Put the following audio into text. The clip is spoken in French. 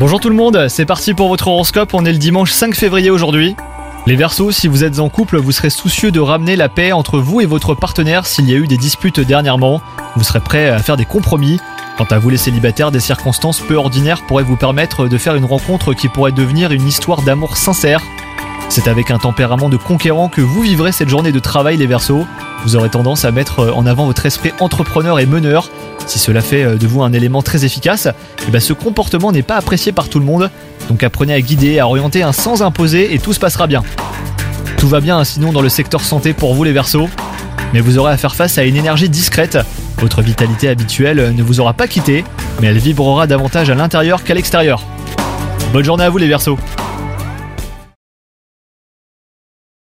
Bonjour tout le monde, c'est parti pour votre horoscope, on est le dimanche 5 février aujourd'hui. Les Verseaux, si vous êtes en couple, vous serez soucieux de ramener la paix entre vous et votre partenaire s'il y a eu des disputes dernièrement. Vous serez prêt à faire des compromis. Quant à vous les célibataires, des circonstances peu ordinaires pourraient vous permettre de faire une rencontre qui pourrait devenir une histoire d'amour sincère. C'est avec un tempérament de conquérant que vous vivrez cette journée de travail les Verseaux. Vous aurez tendance à mettre en avant votre esprit entrepreneur et meneur. Si cela fait de vous un élément très efficace, eh ben, ce comportement n'est pas apprécié par tout le monde. Donc apprenez à guider, à orienter un sans imposer et tout se passera bien. Tout va bien sinon dans le secteur santé pour vous les Verseaux. Mais vous aurez à faire face à une énergie discrète. Votre vitalité habituelle ne vous aura pas quitté, mais elle vibrera davantage à l'intérieur qu'à l'extérieur. Bonne journée à vous les Verseaux